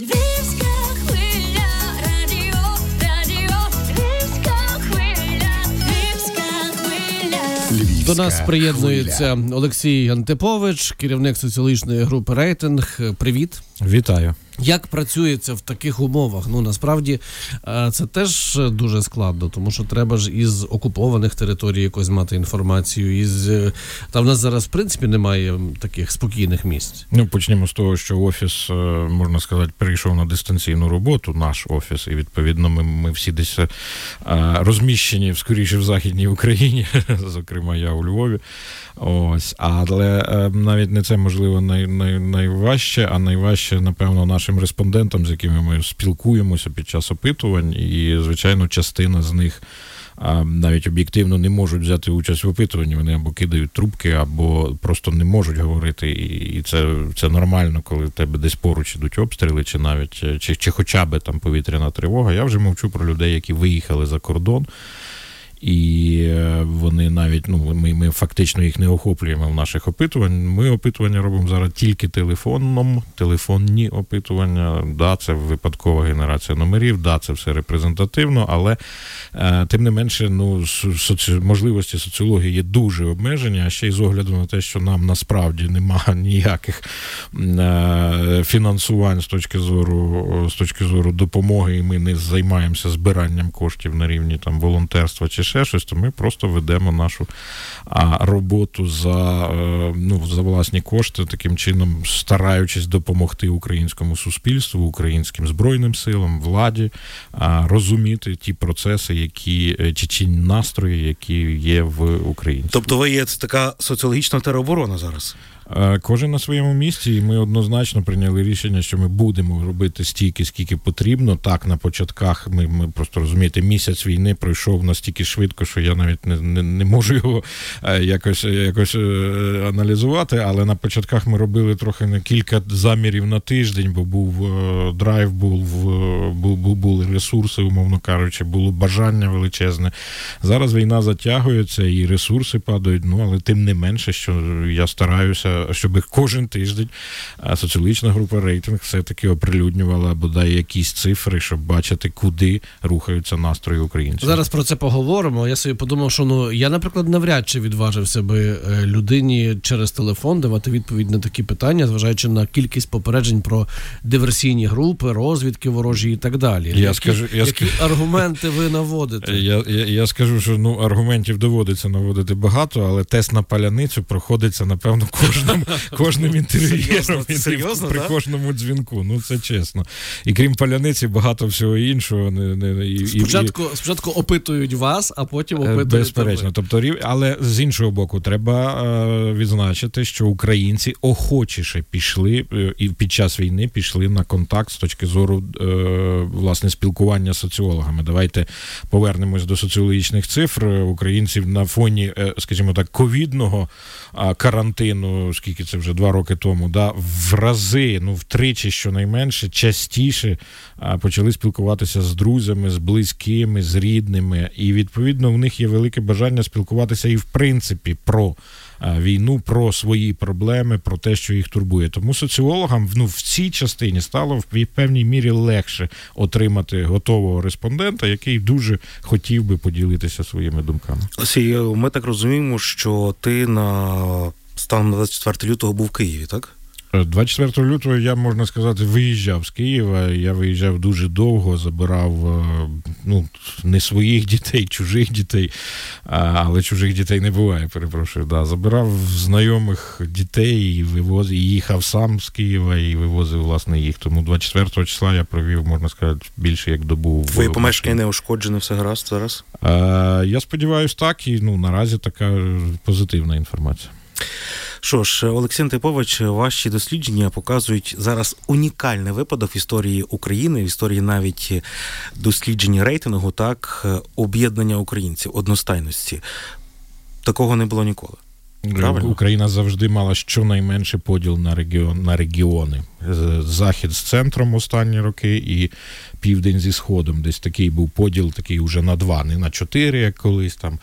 Львівська хвиля, радіо, радіо, Львівська хвиля, Львівська хвиля. До нас приєднується Олексій Антипович, керівник соціологічної групи рейтинг. Привіт. Вітаю. Як працюється в таких умовах? Ну насправді е, це теж дуже складно, тому що треба ж із окупованих територій якось мати інформацію. Із е, та в нас зараз в принципі немає таких спокійних місць. Ну почнемо з того, що офіс, е, можна сказати, перейшов на дистанційну роботу, наш офіс, і відповідно ми, ми всі десь розміщені скоріше в Західній Україні, зокрема я у Львові. Ось, але е, навіть не це можливо най, най, найважче, а найважче, напевно, нашим респондентам, з якими ми спілкуємося під час опитувань, і звичайно, частина з них. А навіть об'єктивно не можуть взяти участь в опитуванні. Вони або кидають трубки, або просто не можуть говорити. І це це нормально, коли в тебе десь поруч ідуть обстріли, чи навіть чи, чи хоча б там повітряна тривога. Я вже мовчу про людей, які виїхали за кордон. І е, вони навіть ну ми ми фактично їх не охоплюємо в наших опитувань. Ми опитування робимо зараз тільки телефоном, телефонні опитування. Да, це випадкова генерація номерів, да, це все репрезентативно, але е, тим не менше, ну соці... можливості соціології є дуже обмежені. А ще й з огляду на те, що нам насправді немає ніяких е, фінансувань з точки зору з точки зору допомоги, і ми не займаємося збиранням коштів на рівні там волонтерства чи ще щось, то ми просто ведемо нашу роботу за е, ну, за власні кошти, таким чином стараючись допомогти українському суспільству, українським збройним силам, владі розуміти ті процеси, які е, чи ті настрої, які є в Україні. Тобто, ви є така соціологічна тероборона зараз. Е, кожен на своєму місці, і ми однозначно прийняли рішення, що ми будемо робити стільки, скільки потрібно. Так, на початках ми ми просто розумієте, місяць війни пройшов настільки швидко, що я навіть не не, не можу його е, якось якось е, аналізувати. Але на початках ми робили трохи не кілька замірів на тиждень, бо був драйв, був, був були ресурси, умовно кажучи, було бажання величезне. Зараз війна затягується і ресурси падають. Ну але тим не менше, що я стараюся щоб кожен тиждень соціологічна група рейтинг все-таки оприлюднювала бодай якісь цифри, щоб бачити, куди рухаються настрої українців. Зараз про це поговоримо. Я собі подумав, що ну я, наприклад, навряд чи відважився би е, людині через телефон давати відповідь на такі питання, зважаючи на кількість попереджень про диверсійні групи, розвідки ворожі і так далі. Я які, скажу, я які ск... аргументи ви наводите? Я, я я, скажу, що ну аргументів доводиться наводити багато, але тест на паляницю проходиться напевно кожен кожним кожним інтерв'єром серйозно, при да? кожному дзвінку. Ну це чесно. І крім паляниці, багато всього іншого. Не, не, і, Спочатку і, спочатку опитують вас, а потім е, опитують. Безперечно. Тобто, але з іншого боку, треба е, відзначити, що українці охочіше пішли е, і під час війни пішли на контакт з точки зору власне спілкування з соціологами. Давайте повернемось до соціологічних цифр українців на фоні, скажімо так, ковідного карантину скільки це вже два роки тому, да, в рази, ну втричі, щонайменше, частіше почали спілкуватися з друзями, з близькими, з рідними. І відповідно в них є велике бажання спілкуватися і в принципі про. Війну про свої проблеми, про те, що їх турбує. Тому соціологам ну, в цій частині стало в певній мірі легше отримати готового респондента, який дуже хотів би поділитися своїми думками. Олексій, ми так розуміємо, що ти на станом на 24 лютого був в Києві, так? 24 лютого я можна сказати виїжджав з Києва. Я виїжджав дуже довго, забирав е, ну не своїх дітей, чужих дітей, але чужих дітей не буває. Перепрошую. Да. Забирав знайомих дітей і вивозив, і їхав сам з Києва і вивозив власне їх. Тому 24 числа я провів, можна сказати, більше як добу. Твої помешкання не ушкоджені, все гаразд зараз? Я сподіваюся, так і ну наразі така позитивна інформація. Що ж, Олексій Антипович, ваші дослідження показують зараз унікальний випадок в історії України, в історії навіть дослідження рейтингу, так об'єднання українців, одностайності. Такого не було ніколи. Правильно? Україна завжди мала щонайменше поділ на регіон на регіони. Захід з центром останні роки і південь зі сходом. Десь такий був поділ, такий уже на два, не на чотири, як колись там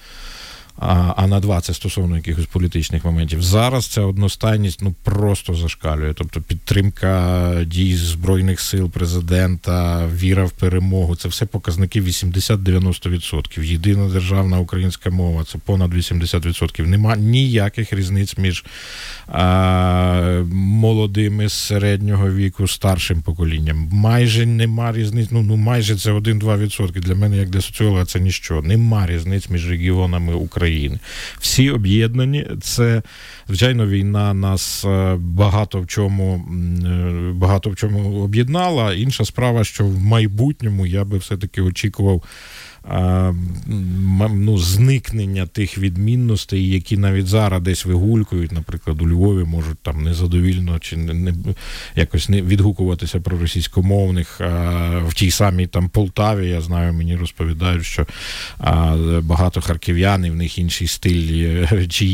а, а на два це стосовно якихось політичних моментів. Зараз ця одностайність ну просто зашкалює. Тобто підтримка дій збройних сил президента, віра в перемогу це все показники 80-90%. Єдина державна українська мова це понад 80%. Нема ніяких різниць між а, молодими з середнього віку, старшим поколінням. Майже нема різниць. Ну ну майже це 1-2%. Для мене, як для соціолога, це ніщо. Нема різниць між регіонами України. Всі об'єднані. Це звичайно війна нас е, багато в чому е, багато в чому об'єднала. Інша справа, що в майбутньому я би все-таки очікував. Ну, зникнення тих відмінностей, які навіть зараз десь вигулькують, наприклад, у Львові можуть там незадовільно чи не, не якось не відгукуватися про російськомовних. В тій самій там Полтаві, я знаю, мені розповідають, що багато харків'ян, і в них інший стиль е, чи,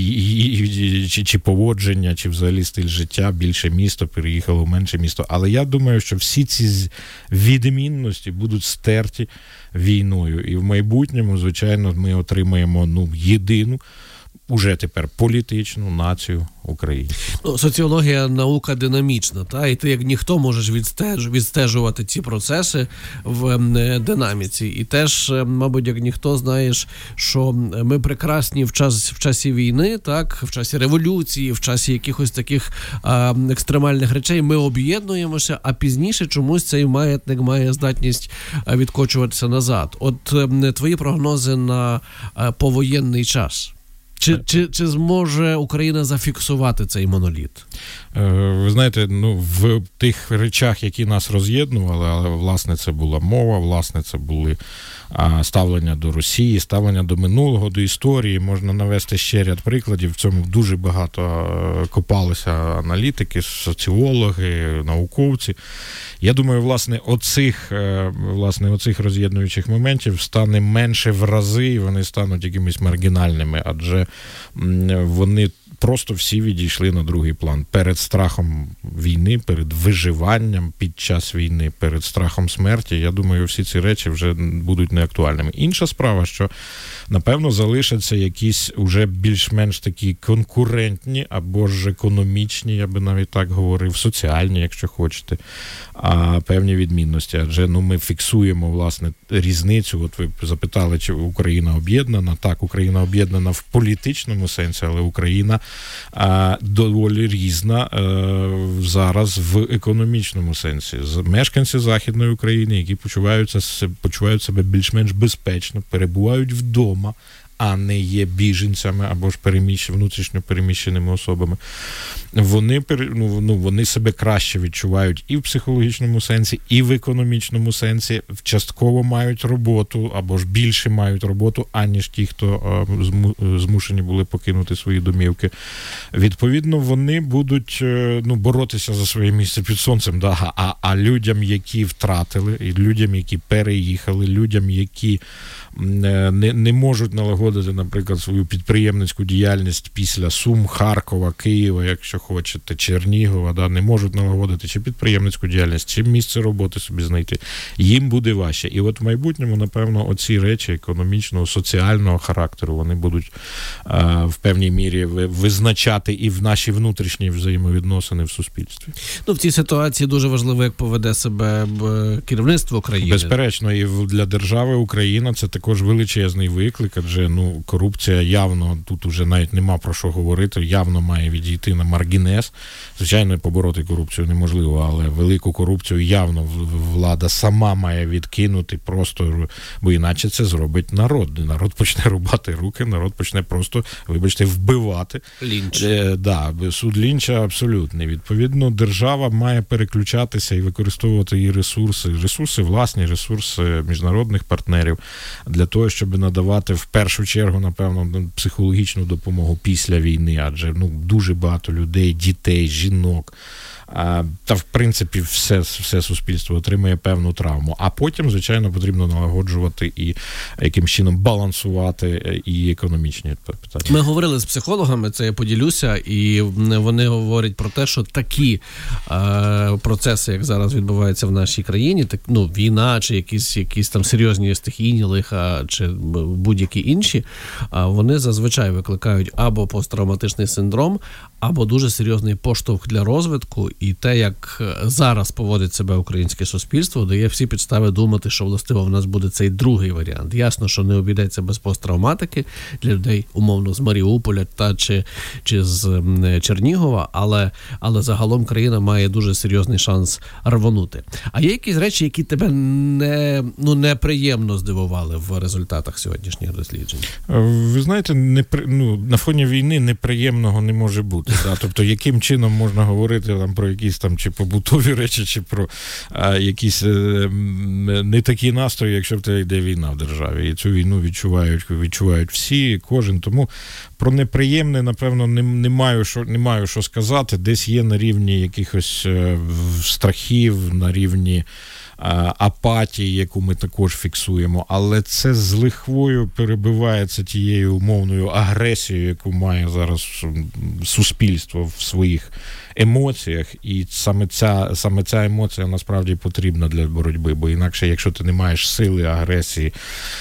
чи, чи поводження, чи взагалі стиль життя, більше місто, переїхало в менше місто. Але я думаю, що всі ці відмінності будуть стерті війною. І в майбутньому, звичайно, ми отримаємо ну, єдину. Уже тепер політичну націю України. Ну, соціологія наука динамічна, та і ти як ніхто можеш відстеж, відстежувати ці процеси в ем, е, динаміці. І теж, е, мабуть, як ніхто знаєш, що ми прекрасні в час в часі війни, так, в часі революції, в часі якихось таких а, екстремальних речей, ми об'єднуємося, а пізніше чомусь цей маятник має здатність відкочуватися назад. От ем, твої прогнози на повоєнний час. Чи, чи, чи зможе Україна зафіксувати цей моноліт? Е, Ви знаєте, ну в тих речах, які нас роз'єднували, але власне це була мова, власне, це були ставлення до Росії, ставлення до минулого, до історії. Можна навести ще ряд прикладів. В цьому дуже багато е, копалися аналітики, соціологи, науковці. Я думаю, власне, оцих, е, власне, оцих роз'єднуючих моментів стане менше в рази, і вони стануть якимись маргінальними, адже вони просто всі відійшли на другий план перед страхом війни, перед виживанням під час війни, перед страхом смерті. Я думаю, всі ці речі вже будуть неактуальними. Інша справа, що напевно залишаться якісь уже більш-менш такі конкурентні або ж економічні, я би навіть так говорив, соціальні, якщо хочете, а певні відмінності. Адже ну ми фіксуємо власне різницю. От ви запитали, чи Україна об'єднана. Так, Україна об'єднана в політичному сенсі, але Україна доволі різна е, зараз в економічному сенсі. Мешканці Західної України, які почуваються почувають себе більш-менш безпечно, перебувають вдома. А не є біженцями або ж переміщ... внутрішньо переміщеними особами. Вони ну, ну, вони себе краще відчувають і в психологічному сенсі, і в економічному сенсі. Частково мають роботу або ж більше мають роботу, аніж ті, хто змушені були покинути свої домівки. Відповідно, вони будуть е, ну, боротися за своє місце під сонцем. Да? А, а людям, які втратили, і людям, які переїхали, людям, які е, не, не можуть налагодити, наприклад, свою підприємницьку діяльність після Сум, Харкова, Києва, якщо хочете, Чернігова, да, не можуть налагодити чи підприємницьку діяльність, чи місце роботи собі знайти. Їм буде важче. І от в майбутньому, напевно, оці речі економічного, соціального характеру вони будуть е, в певній мірі ви- визначати і в наші внутрішні взаємовідносини в суспільстві. Ну, в цій ситуації дуже важливо, як поведе себе б, керівництво країни. Безперечно, і для держави Україна це також величезний виклик, адже ну корупція явно тут уже навіть нема про що говорити. Явно має відійти на маргінез. Звичайно, побороти корупцію неможливо, але велику корупцію явно влада сама має відкинути просто, бо іначе це зробить народ. Народ почне рубати руки, народ почне просто, вибачте, вбивати. Лінч. Е, да, суд Лінча абсолютний. Відповідно, держава має переключатися і використовувати її ресурси, ресурси, власні ресурси міжнародних партнерів для того, щоб надавати в першу чергу, напевно, ну, психологічну допомогу після війни, адже ну дуже багато людей, дітей, жінок. Та в принципі все, все суспільство отримує певну травму. А потім, звичайно, потрібно налагоджувати і яким чином балансувати е, і економічні питання. Ми говорили з психологами, це я поділюся, і вони говорять про те, що такі е, процеси, як зараз відбуваються в нашій країні, так ну війна, чи якісь якісь там серйозні стихійні лиха, чи будь-які інші, вони зазвичай викликають або посттравматичний синдром, або дуже серйозний поштовх для розвитку, і те, як зараз поводить себе українське суспільство, дає всі підстави думати, що властиво в нас буде цей другий варіант. Ясно, що не обійдеться без посттравматики для людей, умовно з Маріуполя та чи чи з Чернігова, але але загалом країна має дуже серйозний шанс рвонути. А є якісь речі, які тебе не ну неприємно здивували в результатах сьогоднішніх досліджень? Ви знаєте, не ну, на фоні війни неприємного не може бути. Да? Тобто, яким чином можна говорити там про якісь там чи побутові речі, чи про а, якісь е, не такі настрої, якщо в тебе йде війна в державі, і цю війну відчувають відчувають всі, кожен. Тому про неприємне, напевно, не, не маю що не маю що сказати. Десь є на рівні якихось е, страхів, на рівні апатії, яку ми також фіксуємо, але це з лихвою перебивається тією умовною агресією, яку має зараз суспільство в своїх емоціях, і саме ця саме ця емоція насправді потрібна для боротьби. Бо інакше, якщо ти не маєш сили, агресії,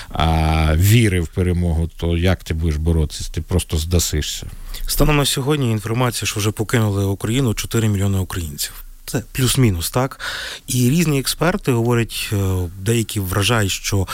а віри в перемогу, то як ти будеш боротися? Ти просто здасишся. Станом на сьогодні інформація, що вже покинули Україну 4 мільйони українців. Це плюс-мінус, так. І різні експерти говорять, е, деякі вважають, що.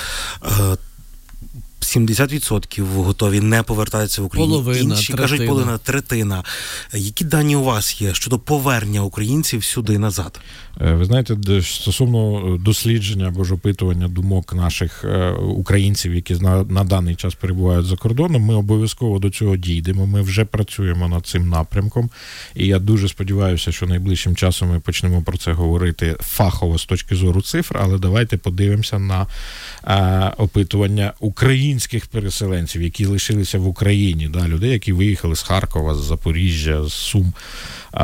70% е, готові не повертатися в Україну. Половина, Інші третина. кажуть, половина третина. Які дані у вас є щодо повернення українців сюди назад? Е, ви знаєте, стосовно дослідження або ж опитування думок наших українців, які на, на даний час перебувають за кордоном, ми обов'язково до цього дійдемо. Ми вже працюємо над цим напрямком, і я дуже сподіваюся, що найближчим часом ми почнемо про це говорити фахово з точки зору цифр. Але давайте подивимося на е, опитування українських переселенців, які лишилися в Україні, да, людей, які виїхали з Харкова, з Запоріжжя, з Сум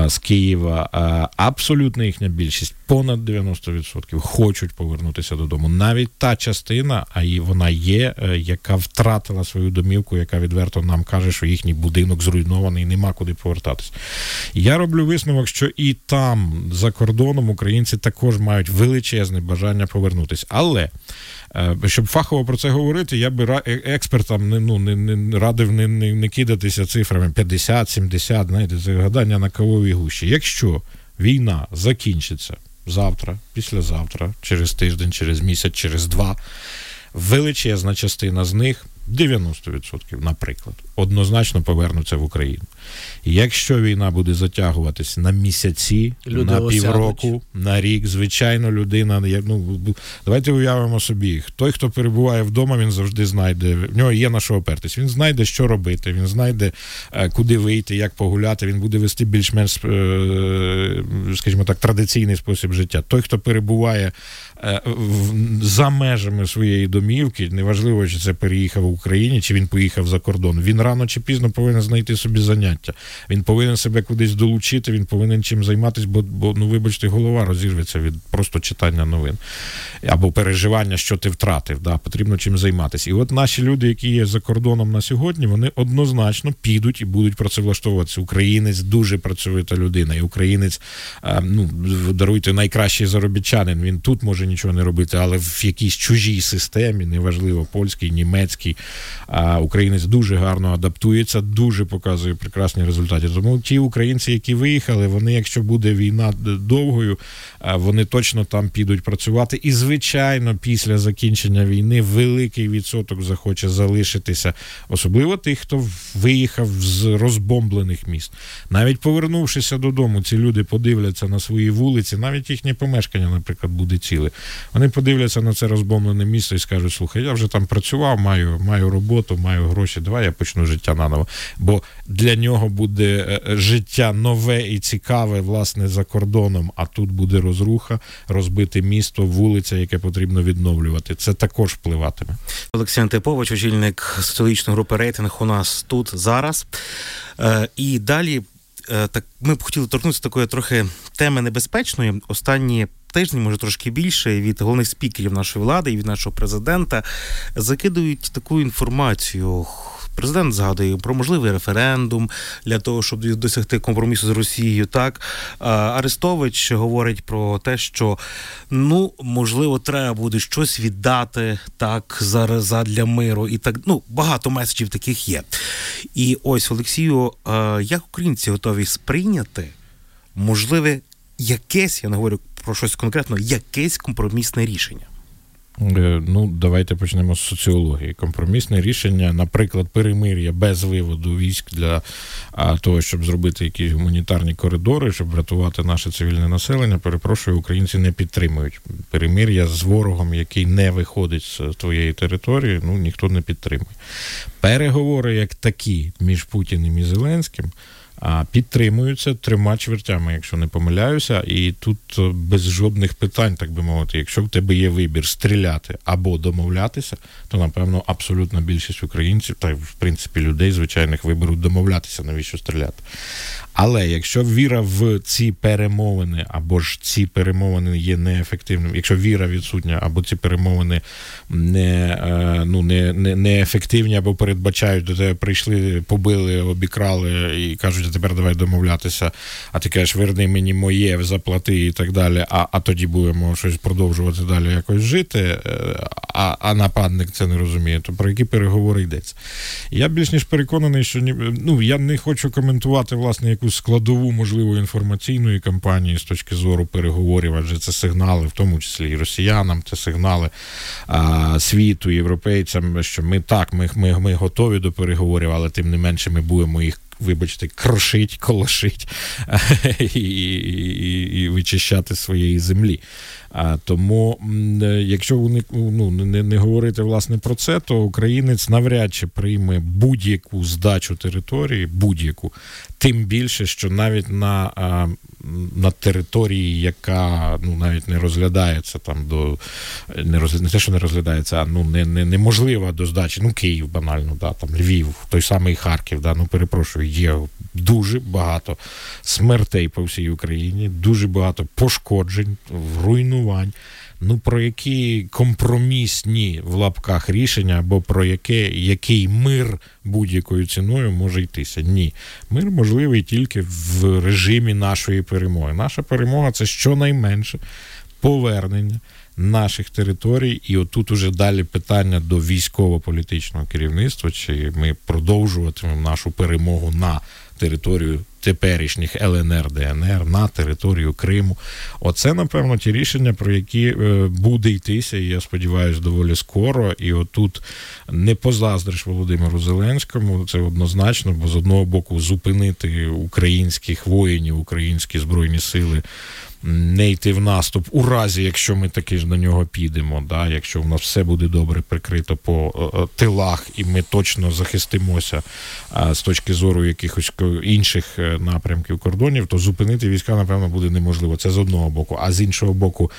з Києва. Абсолютна їхня більшість, понад 90% хочуть повернутися додому. Навіть та частина, а і вона є, е, яка втратила свою домівку, яка відверто нам каже, що їхній будинок зруйнований, нема куди повертатись. Я роблю висновок, що і там за кордоном українці також мають величезне бажання повернутися. Але Е, щоб фахово про це говорити, я би е, експертам не ну не, не радив не, не, не кидатися цифрами 50-70, знаєте, це гадання на кавовій гущі. Якщо війна закінчиться завтра, післязавтра, через тиждень, через місяць, через два, величезна частина з них 90%, наприклад, однозначно повернуться в Україну. Якщо війна буде затягуватись на місяці, Люди на півроку, на рік, звичайно, людина ну, давайте уявимо собі, той, хто перебуває вдома, він завжди знайде. В нього є на що опертись. Він знайде, що робити, він знайде, е, куди вийти, як погуляти. Він буде вести більш-менш, е, скажімо так, традиційний спосіб життя. Той, хто перебуває е, за межами своєї домівки, неважливо, чи це переїхав в Україні, чи він поїхав за кордон. Він рано чи пізно повинен знайти собі заняття. Він повинен себе кудись долучити, він повинен чим займатися, бо, бо ну вибачте, голова розірветься від просто читання новин або переживання, що ти втратив. Да, Потрібно чим займатися. І от наші люди, які є за кордоном на сьогодні, вони однозначно підуть і будуть працевлаштовуватися. Українець дуже працьовита людина, і українець ну даруйте найкращий заробітчанин. Він тут може нічого не робити, але в якійсь чужій системі, неважливо, польський, німецький, а українець дуже гарно адаптується, дуже показує прекрасні результати. Тому ті українці, які виїхали, вони, якщо буде війна довгою, вони точно там підуть працювати. І, звичайно, після закінчення війни великий відсоток захоче залишитися, особливо тих, хто виїхав з розбомблених міст. Навіть повернувшися додому, ці люди подивляться на свої вулиці, навіть їхнє помешкання, наприклад, буде ціле. Вони подивляться на це розбомблене місто і скажуть: слухай, я вже там працював, маю, маю роботу, маю гроші. Давай я почну життя наново. Бо для нього буде е, життя нове і цікаве, власне, за кордоном. А тут буде розруха, розбите місто, вулиця, яке потрібно відновлювати. Це також впливатиме. Олексій Антипович, очільник соціологічної групи рейтинг, у нас тут зараз. Е, і далі е, так ми б хотіли торкнутися такої трохи теми небезпечної. Останні тижні, може трошки більше, від головних спікерів нашої влади і від нашого президента закидують таку інформацію. Президент згадує про можливий референдум для того, щоб досягти компромісу з Росією. Так Арестович говорить про те, що ну можливо треба буде щось віддати так зараз задля миру, і так ну багато меседжів таких є. І ось Олексію, як українці готові сприйняти можливе якесь, я не говорю про щось конкретно, якесь компромісне рішення. Е, Ну, давайте почнемо з соціології. Компромісне рішення, наприклад, перемир'я без виводу військ для того, щоб зробити якісь гуманітарні коридори, щоб врятувати наше цивільне населення. Перепрошую, українці не підтримують перемир'я з ворогом, який не виходить з твоєї території. Ну ніхто не підтримує. Переговори як такі між Путіним і Зеленським. Підтримуються трьома чвертями, якщо не помиляюся, і тут е, без жодних питань, так би мовити, якщо в тебе є вибір стріляти або домовлятися, то напевно абсолютна більшість українців, та в принципі людей звичайних виберуть домовлятися, навіщо стріляти. Але якщо віра в ці перемовини, або ж ці перемовини є неефективними, якщо віра відсутня, або ці перемовини не е, ну, не, не, неефективні, або передбачають до тебе прийшли, побили, обікрали і кажуть, а тепер давай домовлятися, а ти кажеш, верни мені моє, заплати і так далі, а а тоді будемо щось продовжувати далі якось жити, е, а а нападник це не розуміє, то про які переговори йдеться. Я більш ніж переконаний, що ні, ну, я не хочу коментувати власне складову, можливо, інформаційної кампанії з точки зору переговорів, адже це сигнали, в тому числі і росіянам, це сигнали а, світу, європейцям, що ми так, ми, ми, ми готові до переговорів, але тим не менше ми будемо їх. Вибачте, крошить, колошить і, і, і вичищати своєї землі. А тому, якщо вони ну, не, не говорити власне про це, то українець навряд чи прийме будь-яку здачу території, будь-яку, тим більше, що навіть на на території, яка ну навіть не розглядається там до не роз, не те, що не розглядається, а ну не, не неможлива до здачі. Ну Київ банально, да там Львів, той самий Харків. Да, Ну перепрошую, є дуже багато смертей по всій Україні, дуже багато пошкоджень, руйнувань. Ну про які компромісні в лапках рішення, або про яке, який мир будь-якою ціною може йтися? Ні, мир можливий тільки в режимі нашої перемоги. Наша перемога це щонайменше повернення наших територій, і отут уже далі питання до військово-політичного керівництва, чи ми продовжуватимемо нашу перемогу на територію теперішніх ЛНР, ДНР на територію Криму. Оце, напевно, ті рішення, про які е, буде йтися, і я сподіваюся, доволі скоро. І отут не позаздриш Володимиру Зеленському, це однозначно, бо з одного боку зупинити українських воїнів, українські збройні сили не йти в наступ у разі, якщо ми таки ж на нього підемо. Да? Якщо в нас все буде добре прикрито по е, е, тилах, і ми точно захистимося з точки зору якихось інших е, напрямків кордонів, то зупинити війська, напевно, буде неможливо. Це з одного боку, а з іншого боку,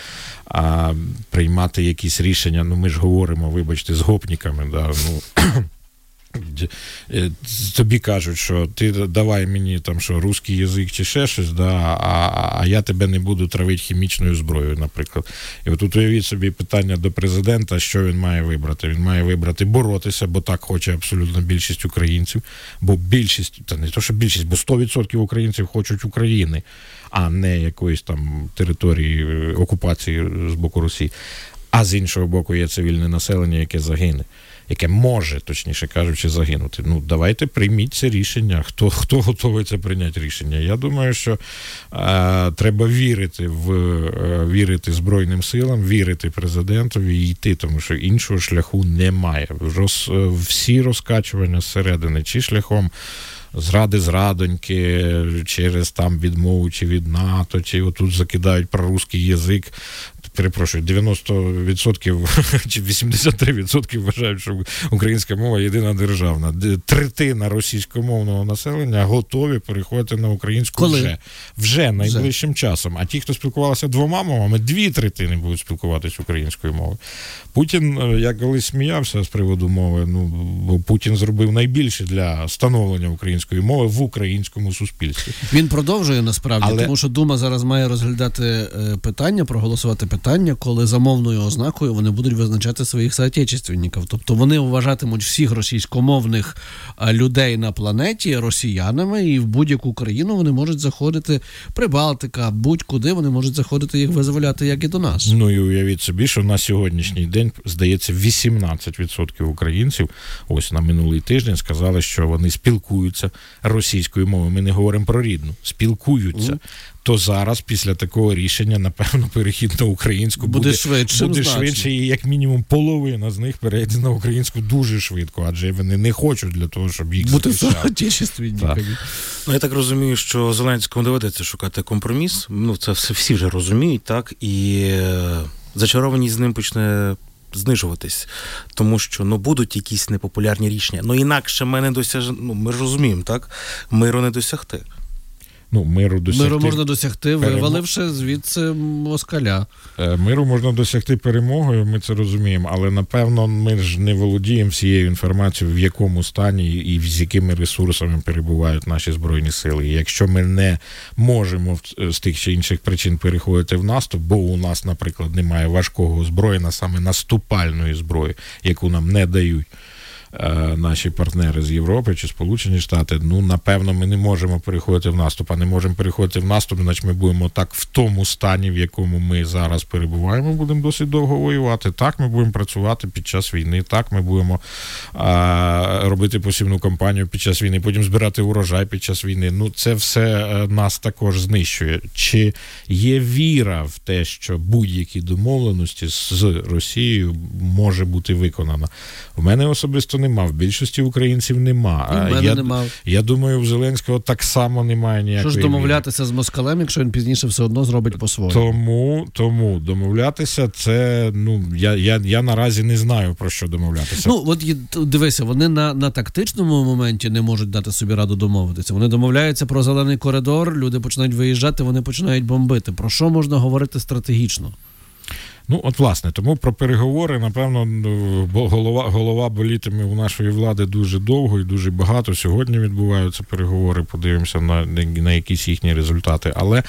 приймати якісь рішення. Ну ми ж говоримо, вибачте, з гопниками. Да? Ну, тобі кажуть, що ти давай мені там що русський язик чи ще щось, да, а а я тебе не буду травити хімічною зброєю, наприклад. І от уявіть собі питання до президента, що він має вибрати. Він має вибрати боротися, бо так хоче абсолютно більшість українців. Бо більшість, та не то, що більшість, бо 100% українців хочуть України, а не якоїсь там території е, окупації з боку Росії. А з іншого боку, є цивільне населення, яке загине яке може, точніше кажучи, загинути. Ну давайте прийміть це рішення. Хто хто готовий це прийняти рішення? Я думаю, що е, треба вірити в е, вірити Збройним силам, вірити президентові і йти, тому що іншого шляху немає. Роз, е, всі розкачування зсередини, чи шляхом зради зрадоньки, через там відмову чи від НАТО, чи отут закидають про русський язик. Перепрошую, 90% чи 83% вважають, що українська мова єдина державна. Третина російськомовного населення готові переходити на українську Коли? вже. Вже найближчим часом. А ті, хто спілкувалися двома мовами, дві третини будуть спілкуватися українською мовою. Путін, е, я колись сміявся з приводу мови. Ну бо Путін зробив найбільше для становлення української мови в українському суспільстві. Він продовжує насправді, Але- тому що Дума зараз має розглядати е, питання, проголосувати питання, коли за мовною ознакою вони будуть визначати своїх соотечественників. Тобто вони вважатимуть всіх російськомовних е, людей на планеті росіянами, і в будь-яку країну вони можуть заходити Прибалтика, будь-куди вони можуть заходити їх визволяти, як і до нас. Ну і уявіть собі, що на сьогоднішній день здається 18% українців. Ось на минулий тиждень сказали, що вони спілкуються російською мовою. Ми не говоримо про рідну, спілкуються. То зараз, після такого рішення, напевно, перехід на українську Буде буде, швидшим буде значно. швидше, і як мінімум половина з них перейде на українську дуже швидко, адже вони не хочуть для того, щоб їх Бути захищати. Ну, я так розумію, що Зеленському доведеться шукати компроміс. Ну, це все всі вже розуміють, так? І е, зачарованість з ним почне знижуватись, тому що ну будуть якісь непопулярні рішення. Ну інакше ми не досяж... ну, ми ж розуміємо, так? Миру не досягти. Ну, миру досягти. Миру можна досягти, перемог. виваливши звідси москаля. Е, Миру можна досягти перемогою, ми це розуміємо, але напевно ми ж не володіємо всією інформацією, в якому стані і з якими ресурсами перебувають наші збройні сили. І якщо ми не можемо в- з тих чи інших причин переходити в наступ, бо у нас, наприклад, немає важкого озброєння, саме наступальної зброї, яку нам не дають. Е, Наші партнери з Європи чи Сполучені Штати, ну напевно, ми не можемо переходити в наступ. А не можемо переходити в наступ, значить ми будемо так в тому стані, в якому ми зараз перебуваємо, будемо досить довго воювати. Так, ми будемо працювати під час війни. Так, ми будемо а, робити посівну кампанію під час війни, потім збирати урожай під час війни. Ну, це все е, нас також знищує. Чи є віра в те, що будь-які домовленості з Росією може бути виконана? У мене особисто нема. В більшості українців нема. І в мене я, нема. я думаю, в Зеленського так само немає ніякої. Що ж домовлятися з москалем, якщо він пізніше все одно зробить по-своєму? Тому, тому домовлятися, це ну я, я, я наразі не знаю про що домовлятися. Ну, от дивися, вони на, на тактичному моменті не можуть дати собі раду домовитися. Вони домовляються про зелений коридор, люди починають виїжджати, вони починають бомбити. Про що можна говорити стратегічно? Ну, от власне, тому про переговори, напевно, ну, голова, голова болітиме у нашої влади дуже довго і дуже багато. Сьогодні відбуваються переговори, подивимося на, на якісь їхні результати. Але,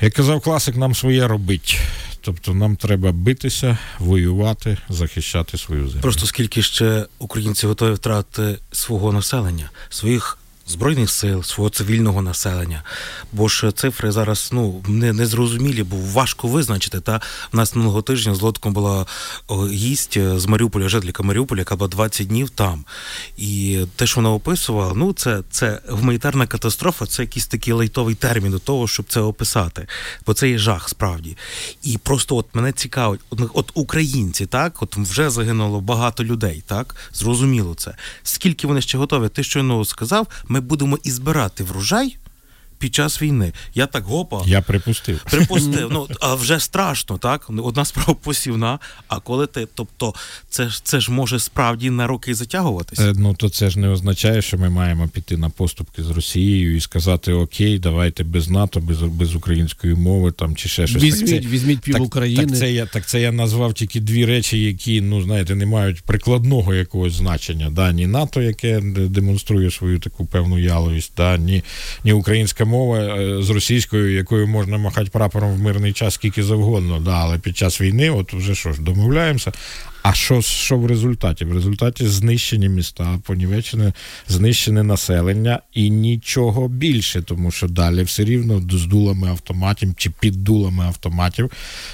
як казав класик, нам своє робить. Тобто нам треба битися, воювати, захищати свою землю. Просто скільки ще українці готові втратити свого населення, своїх збройних сил, свого цивільного населення. Бо ж цифри зараз ну не, не зрозумілі, бо важко визначити. Та в нас минулого тижня з лодком була гість е, з Маріуполя, жителька Маріуполя, яка була 20 днів там. І те, що вона описувала, ну це, це гуманітарна катастрофа, це якийсь такий лайтовий термін до того, щоб це описати. Бо це є жах справді. І просто от мене цікавить, от українці, так, от вже загинуло багато людей, так? Зрозуміло це. Скільки вони ще готові? Ти щойно сказав, ми будемо і збирати врожай під час війни. Я так гопа. Я припустив. Припустив, ну а вже страшно, так? Одна справа посівна. А коли ти, тобто, це ж це ж може справді на роки затягуватися. Е, Ну то це ж не означає, що ми маємо піти на поступки з Росією і сказати Окей, давайте без НАТО, без, без української мови там чи ще щось. Візьміть, так це, візьміть пів так, України. Так це, я, так це я назвав тільки дві речі, які, ну знаєте, не мають прикладного якогось значення. Да, ні НАТО, яке демонструє свою таку певну яловість, да, ні, ні українська мова е, з російською, якою можна махати прапором в мирний час скільки завгодно. Да, але під час війни, от вже що ж, домовляємося. А що, що в результаті? В результаті знищені міста, понівечене, знищене населення і нічого більше, тому що далі все рівно з дулами автоматів чи під дулами автоматів,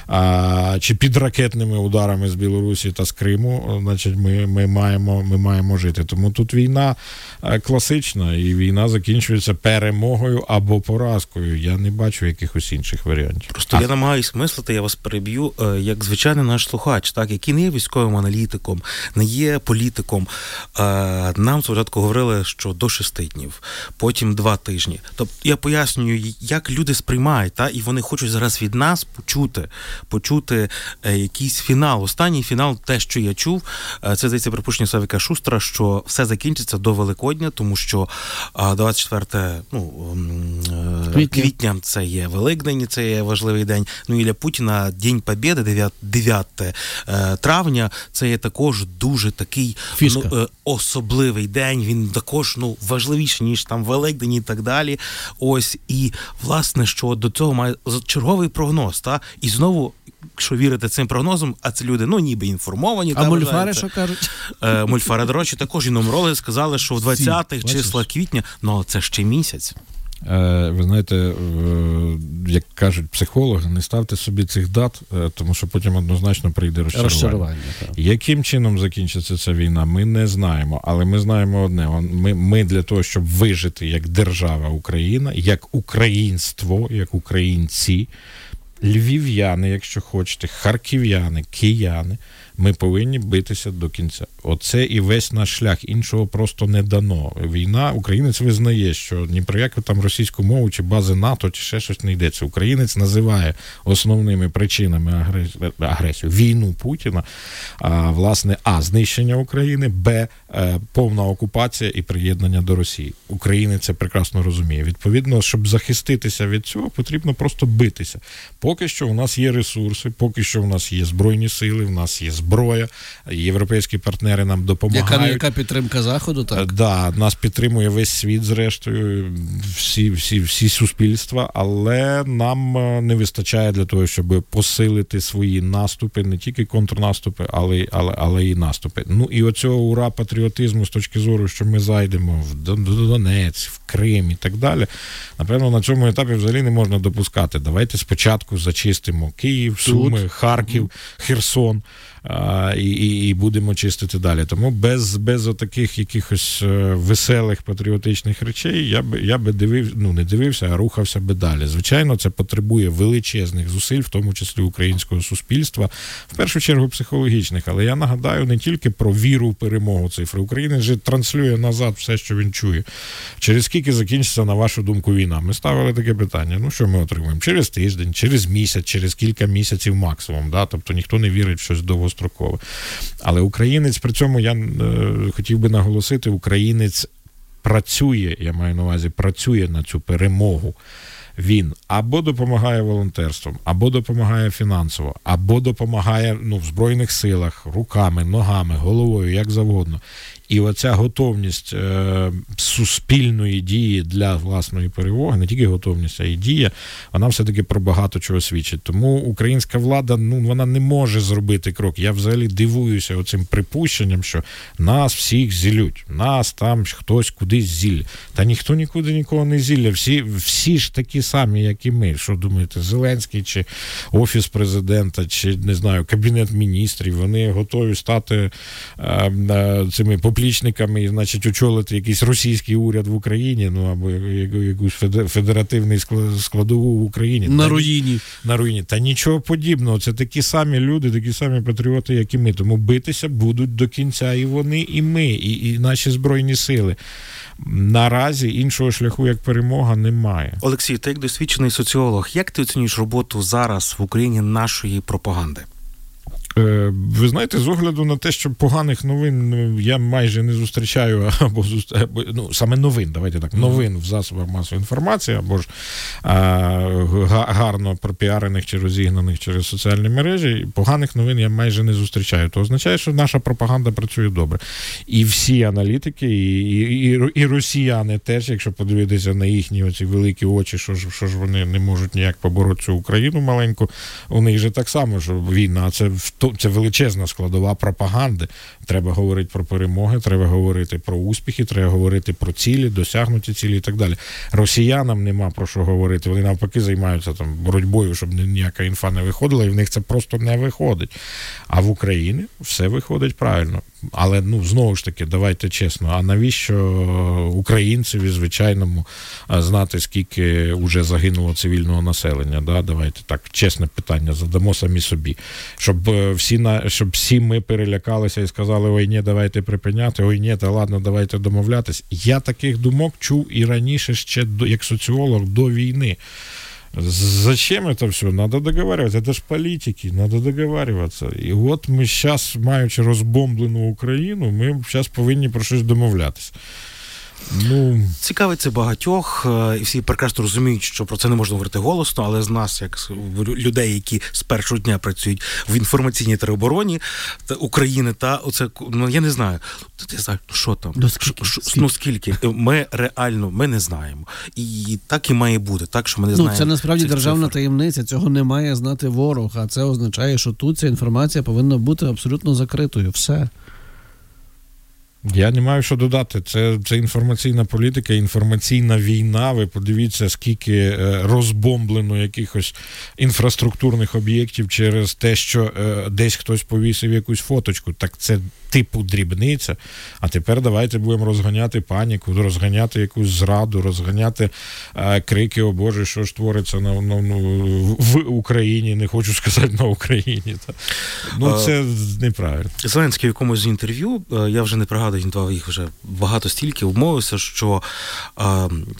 а, чи під ракетними ударами з Білорусі та з Криму, значить, ми, ми, маємо, ми маємо жити. Тому тут війна е, класична, і війна закінчується перемогою або поразкою. Я не бачу якихось інших варіантів. Просто я намагаюсь мислити, я вас переб'ю, е, як звичайний наш слухач, так, який не є військовим. Військовим аналітиком, не є політиком. Е, Нам спочатку говорили, що до шести днів, потім два тижні. Тобто я пояснюю, як люди сприймають, та і вони хочуть зараз від нас почути, почути е, якийсь фінал. Останній фінал, те, що я чув, е, це здається припущення Савіка Шустра, що все закінчиться до Великодня, тому що е, 24 ну, Квітня. квітня це є Великдень, це є важливий день. Ну і для Путіна День Побєди, 9, 9 е, це є також дуже такий ну, е, особливий день. Він також ну важливіший, ніж там Великдень і так далі. Ось і власне, що до цього має черговий прогноз. Та і знову. Якщо вірити цим прогнозам, а це люди, ну ніби інформовані. А та, мульфари що кажуть? Е, Мульфари, до речі, також і нумерологи сказали, що в 20-х числах квітня, ну це ще місяць. Е, Ви знаєте, е, як кажуть психологи, не ставте собі цих дат, е, тому що потім однозначно прийде розчарування. Розчарування. так. Яким чином закінчиться ця війна, ми не знаємо, але ми знаємо одне: ми, ми для того, щоб вижити як держава Україна, як українство, як українці, львів'яни, якщо хочете, харків'яни, кияни, ми повинні битися до кінця. Оце і весь наш шлях. Іншого просто не дано. Війна, українець визнає, що ні про яку там російську мову чи бази НАТО, чи ще щось не йдеться. Українець називає основними причинами агресію, війну Путіна. А, власне, а знищення України, б е, повна окупація і приєднання до Росії. Українець це прекрасно розуміє. Відповідно, щоб захиститися від цього, потрібно просто битися. Поки що у нас є ресурси, поки що у нас є збройні сили, у нас є зброя, європейські партнери нам допомагають. Яка, яка підтримка заходу, Е, так? Да, нас підтримує весь світ, зрештою, всі, всі, всі суспільства, але нам е, не вистачає для того, щоб посилити свої наступи, не тільки контрнаступи, але, але, але і наступи. Ну і оцього ура патріотизму з точки зору, що ми зайдемо в Донець, в Крим і так далі. Напевно, на цьому етапі взагалі не можна допускати. Давайте спочатку зачистимо Київ, Суми, Харків, Херсон. І, і, і будемо чистити далі. Тому без, без отаких якихось е, веселих патріотичних речей я би я би дивив, ну не дивився, а рухався би далі. Звичайно, це потребує величезних зусиль, в тому числі українського суспільства, в першу чергу психологічних. Але я нагадаю не тільки про віру в перемогу цифри. Україна же транслює назад все, що він чує. Через скільки закінчиться, на вашу думку, війна? Ми ставили таке питання. Ну що ми отримуємо? Через тиждень, через місяць, через кілька місяців максимум. Да? Тобто ніхто не вірить в щось довгострокове. Але українець при цьому я е, хотів би наголосити, українець працює, я маю на увазі, працює на цю перемогу. Він або допомагає волонтерством, або допомагає фінансово, або допомагає ну, в Збройних силах руками, ногами, головою, як завгодно. І оця готовність е, суспільної дії для власної перемоги, не тільки готовність, а й дія, вона все-таки про багато чого свідчить. Тому українська влада ну вона не може зробити крок. Я взагалі дивуюся оцим припущенням, що нас всіх зілють, нас там хтось кудись зілля. Та ніхто нікуди нікого не зілля. Всі, всі ж такі самі, як і ми. Що думаєте, Зеленський чи офіс президента, чи не знаю, кабінет міністрів, вони готові стати е, е, цими поплічниками і, значить, очолити якийсь російський уряд в Україні, ну або якусь феде- федеративний склад- складову в Україні. На Та руїні. на руїні. Та нічого подібного. Це такі самі люди, такі самі патріоти, як і ми. Тому битися будуть до кінця і вони, і ми, і, і наші збройні сили. Наразі іншого шляху як перемога немає. Олексій, ти як досвідчений соціолог, як ти оцінюєш роботу зараз в Україні нашої пропаганди? Е, Ви знаєте, з огляду на те, що поганих новин ну, я майже не зустрічаю, або, ну, саме новин, давайте так, новин в засобах масової інформації, або ж а, гарно пропіарених чи розігнаних через соціальні мережі. Поганих новин я майже не зустрічаю. То означає, що наша пропаганда працює добре. І всі аналітики, і, і, і, і росіяни теж, якщо подивитися на їхні оці великі очі, що ж, що ж вони не можуть ніяк побороти цю Україну маленьку, у них же так само, що війна це в це величезна складова пропаганди. Треба говорити про перемоги, треба говорити про успіхи, треба говорити про цілі, досягнуті цілі і так далі. Росіянам нема про що говорити. Вони навпаки займаються там боротьбою, щоб ніяка інфа не виходила, і в них це просто не виходить. А в Україні все виходить правильно. Але ну знову ж таки, давайте чесно. А навіщо українцеві звичайному знати, скільки вже загинуло цивільного населення? Да? Давайте так, чесне питання задамо самі собі, щоб е, всі на щоб всі ми перелякалися і сказали: ой, ні, давайте припиняти, ой, ні, та ладно, давайте домовлятись. Я таких думок чув і раніше ще як соціолог до війни. Зачем это все? Надо договариваться. Это ж политики, надо договариваться. І от ми зараз, маючи розбомблену Україну, ми зараз повинні про щось домовлятися. Ну цікавить це багатьох, е, і всі прекрасно розуміють, що про це не можна говорити голосно, але з нас, як людей, які з першого дня працюють в інформаційній теробороні та України, та оце ну я не знаю. Не знаю, що там ну, скільки? Ш, скільки? ну скільки ми реально ми не знаємо, і так і має бути. Так що ми не ну, знаємо. Це насправді державна цифр. таємниця. Цього не має знати ворог. А це означає, що тут ця інформація повинна бути абсолютно закритою. Все. Я не маю що додати. Це це інформаційна політика, інформаційна війна. Ви подивіться, скільки е, розбомблено якихось інфраструктурних об'єктів через те, що е, десь хтось повісив якусь фоточку. Так це типу дрібниця. А тепер давайте будемо розганяти паніку, розганяти якусь зраду, розганяти е, крики, о Боже, що ж твориться на, на, ну, в Україні. Не хочу сказати на Україні. Та. Ну це неправильно. Зеленський в якомусь з інтерв'ю, я вже не пригадую, він їх вже багато стільки вмовився, що е,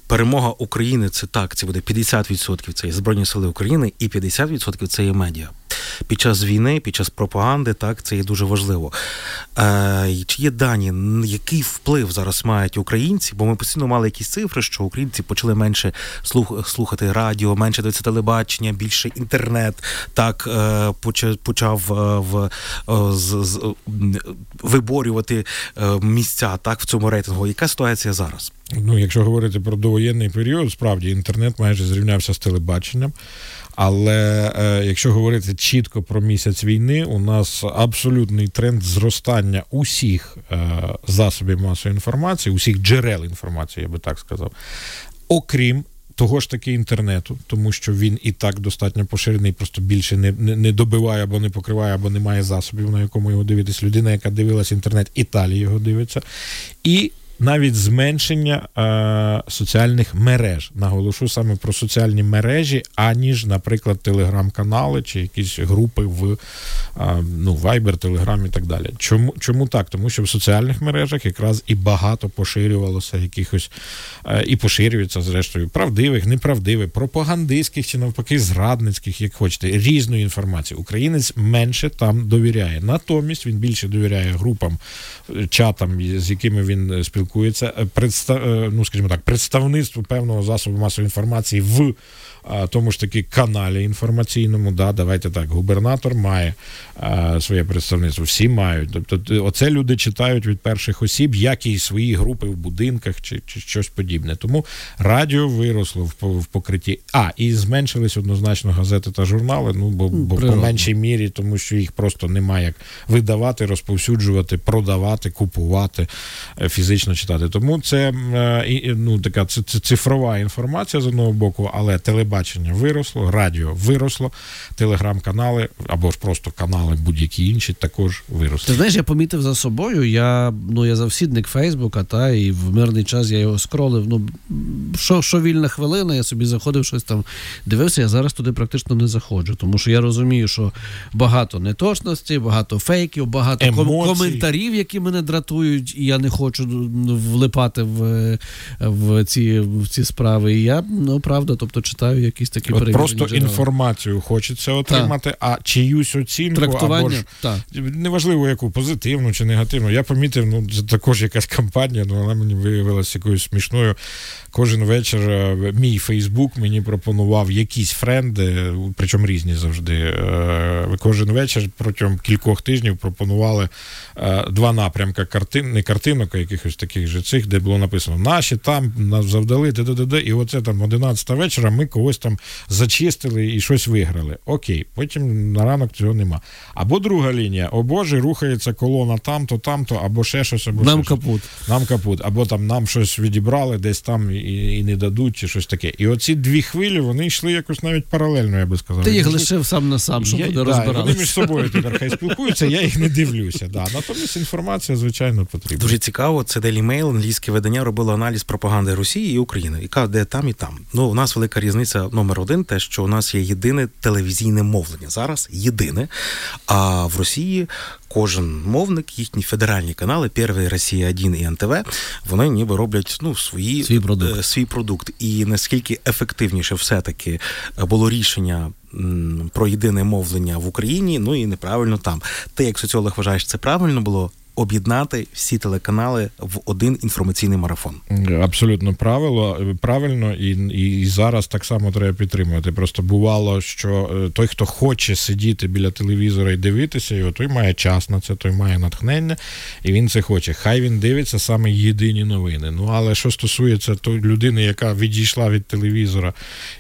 перемога України це так, це буде 50% це є Збройні Сили України, і 50% це є медіа під час війни, під час пропаганди, так це є дуже важливо. Е, Чи є дані, який вплив зараз мають українці? Бо ми постійно мали якісь цифри, що українці почали менше слух, слухати радіо, менше дивитися телебачення, більше інтернет. Так е, почав е, в е, з, з, виборювати місця так в цьому рейтингу. Яка ситуація зараз? Ну, якщо говорити про довоєнний період, справді інтернет майже зрівнявся з телебаченням. Але е, якщо говорити чітко про місяць війни, у нас абсолютний тренд зростання усіх е, засобів масової інформації, усіх джерел інформації, я би так сказав, окрім. Того ж таки інтернету, тому що він і так достатньо поширений, просто більше не не, добиває або не покриває, або не має засобів, на якому його дивитись. Людина, яка дивилась інтернет, Італії його дивиться. І навіть зменшення е, соціальних мереж. Наголошу саме про соціальні мережі, аніж, наприклад, телеграм-канали чи якісь групи в е, ну, Viber, Telegram і так далі. Чому чому так? Тому що в соціальних мережах якраз і багато поширювалося якихось е, і поширюється, зрештою, правдивих, неправдивих, пропагандистських чи навпаки зрадницьких, як хочете, різної інформації. Українець менше там довіряє. Натомість він більше довіряє групам, е, чатам, з якими він спілкується спілкується е, е, ну, скажімо так, представництво певного засобу масової інформації в тому ж таки каналі інформаційному. Да, Давайте так, губернатор має а, своє представництво, всі мають. Тобто, оце люди читають від перших осіб, як і свої групи в будинках чи чи щось подібне. Тому радіо виросло в, в покритті. А, і зменшились однозначно газети та журнали. Ну бо, бо по меншій мірі, тому що їх просто немає як видавати, розповсюджувати, продавати, купувати, е, фізично читати. Тому це е, ну, така цифрова інформація з одного боку, але телебачення телебачення виросло, радіо виросло, телеграм-канали або ж просто канали будь-які інші також виросли. Ти знаєш, я помітив за собою. Я ну я завсідник Фейсбука, та і в мирний час я його скролив. Ну що що вільна хвилина, я собі заходив щось там, дивився. Я зараз туди практично не заходжу, тому що я розумію, що багато неточностей, багато фейків, багато Емоцій. коментарів, які мене дратують, і я не хочу влипати в в, ці в ці справи. І я ну правда, тобто читаю якісь такі От Просто джерела. інформацію хочеться отримати, так. а чиюсь оцінку або ж так. неважливо, яку позитивну чи негативну. Я помітив, ну це також якась кампанія, ну вона мені виявилася якоюсь смішною. Кожен вечір е, мій Фейсбук мені пропонував якісь френди, причому різні завжди. Е, кожен вечір протягом кількох тижнів пропонували е, два напрямки картин, не картинок, а якихось таких же цих, де було написано Наші там нас завдали, де де де і оце там 11 вечора ми когось щось там зачистили і щось виграли. Окей, потім на ранок цього нема. Або друга лінія: о Боже, рухається колона там-то, там-то, або ще щось, або Нам щось. капут. Нам капут, або там нам щось відібрали, десь там і, і не дадуть, чи щось таке. І оці дві хвилі вони йшли якось навіть паралельно, я би сказав. Ти їх лишив сам на сам, щоб я, вони да, вони між собою тепер хай спілкуються, я їх не дивлюся. Да. Натомість інформація, звичайно, потрібна. Дуже цікаво, це Daily Mail, англійське видання, робило аналіз пропаганди Росії і України, яка де там і там. Ну, у нас велика різниця номер один, те, що у нас є єдине телевізійне мовлення. Зараз єдине. А в Росії кожен мовник, їхні федеральні канали, Перший Росія 1 і НТВ, вони ніби роблять ну, свої, Свій продукт. е, свій продукт. І наскільки ефективніше все-таки було рішення. Про єдине мовлення в Україні, ну і неправильно там. Ти, як соціолог, вважаєш, це правильно було об'єднати всі телеканали в один інформаційний марафон. Абсолютно правило, правильно, і, і зараз так само треба підтримувати. Просто бувало, що е, той, хто хоче сидіти біля телевізора і дивитися його, той має час на це, той має натхнення, і він це хоче. Хай він дивиться саме єдині новини. Ну але що стосується той людини, яка відійшла від телевізора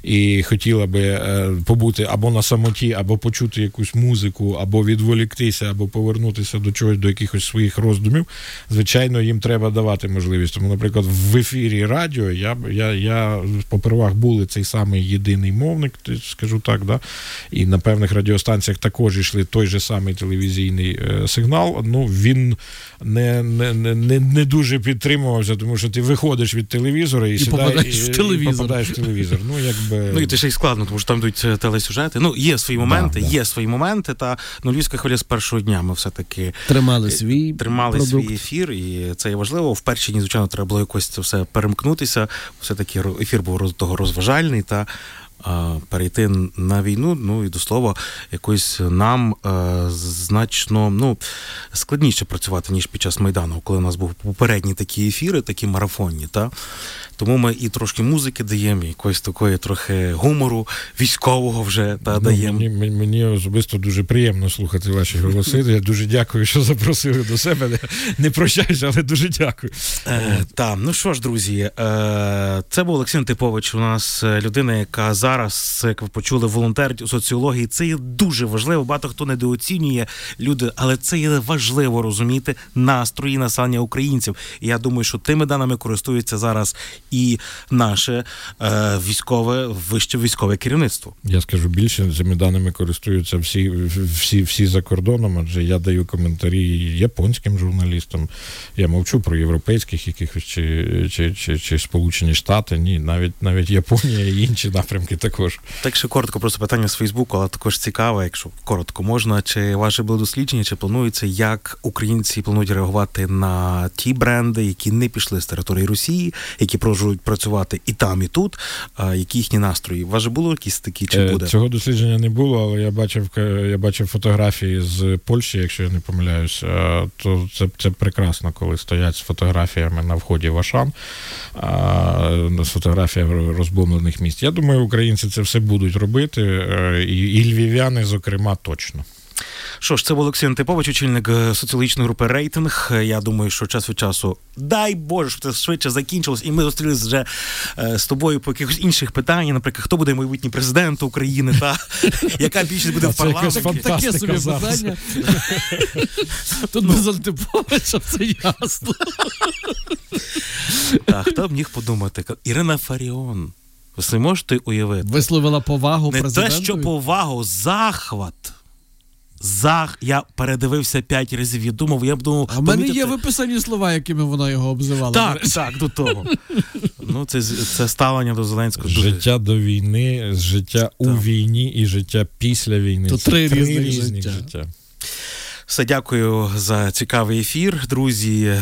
і хотіла би е, побути або на самоті, або почути якусь музику, або відволіктися, або повернутися до чогось, до якихось своїх роздумів, звичайно, їм треба давати можливість. Тому, наприклад, в ефірі радіо я я, я попервах були цей самий єдиний мовник, скажу так, да? і на певних радіостанціях також йшли той же самий телевізійний е, сигнал. Ну він не, не, не, не, не дуже підтримувався, тому що ти виходиш від телевізора і, І сідаєш попадаєш в телевізор. І попадаєш в телевізор. Ну, якби... Ну і це ще й складно, тому що там йдуть е, телесюжети. Ну, є свої моменти, да. є свої моменти. Та ну, Львівська хвиля з першого дня ми все-таки Тримали свій тримали продукт. свій ефір, і це є важливо. В перші дні, звичайно, треба було якось це все перемкнутися. Все-таки ро- ефір був роз- того розважальний та. Перейти на війну, ну і до слова, якось нам е, значно ну, складніше працювати, ніж під час Майдану, коли у нас був попередні такі ефіри, такі марафонні. Та? Тому ми і трошки музики даємо, і якоїсь такої трохи гумору військового вже та Ну, даємо. мені, мені, мені особисто дуже приємно слухати ваші голоси. Я дуже дякую, що запросили до себе. Не- Не прощаюся, але дуже дякую. Е, та, ну що ж, друзі, е, це був Олексій Типович. У нас е, людина, яка зараз, як ви почули, волонтерить у соціології. Це є дуже важливо. Багато хто недооцінює люди, але це є важливо розуміти настрої населення українців. І я думаю, що тими даними користується зараз і наше е, військове вище військове керівництво. Я скажу більше, цими даними користуються всі, всі, всі за кордоном, адже я даю коментарі японським журналістам. Я мовчу про європейських якихось чи, чи, чи, чи Сполучені Штати. Ні, навіть навіть Японія і інші напрямки також. Так що коротко, просто питання з Фейсбуку, але також цікаве, якщо коротко можна. Чи ваше було дослідження, чи планується, як українці планують реагувати на ті бренди, які не пішли з території Росії, які продовжують працювати і там, і тут. Які їхні настрої? У вас же було якісь такі, чи Е, буде? Цього дослідження не було, але я бачив е, я бачив фотографії з Польщі, якщо я не помиляюсь, е, то це, це прекрасно, коли стоять з фотографіями на вході в Ашан, з фотографіями розбомблених міст. Я думаю, українці це все будуть робити, і, і львів'яни, зокрема, точно. Що ж, це був Олексій Антипович, очільник е, соціологічної групи рейтинг. Е, Я думаю, що час від часу, дай Боже, щоб це швидше закінчилось, і ми зустрілися вже е, з тобою по якихось інших питаннях. Наприклад, хто буде майбутній президент України, та яка більшість буде в парламенті. Таке собі питання. Тут без Антиповича все ясно. Та, хто б міг подумати? Ірина Фаріон. Ви можете уявити? Висловила повагу Не те, що повагу, захват. Зах, я передивився п'ять разів. Я думав, я б думав, А в мене помітити- є виписані слова, якими вона його обзивала. Так, так, до того. Ну, це, це ставлення до Зеленського дуже. Життя до війни, життя у війні і життя після війни. То Це три різних життя. Все, дякую за цікавий ефір, друзі.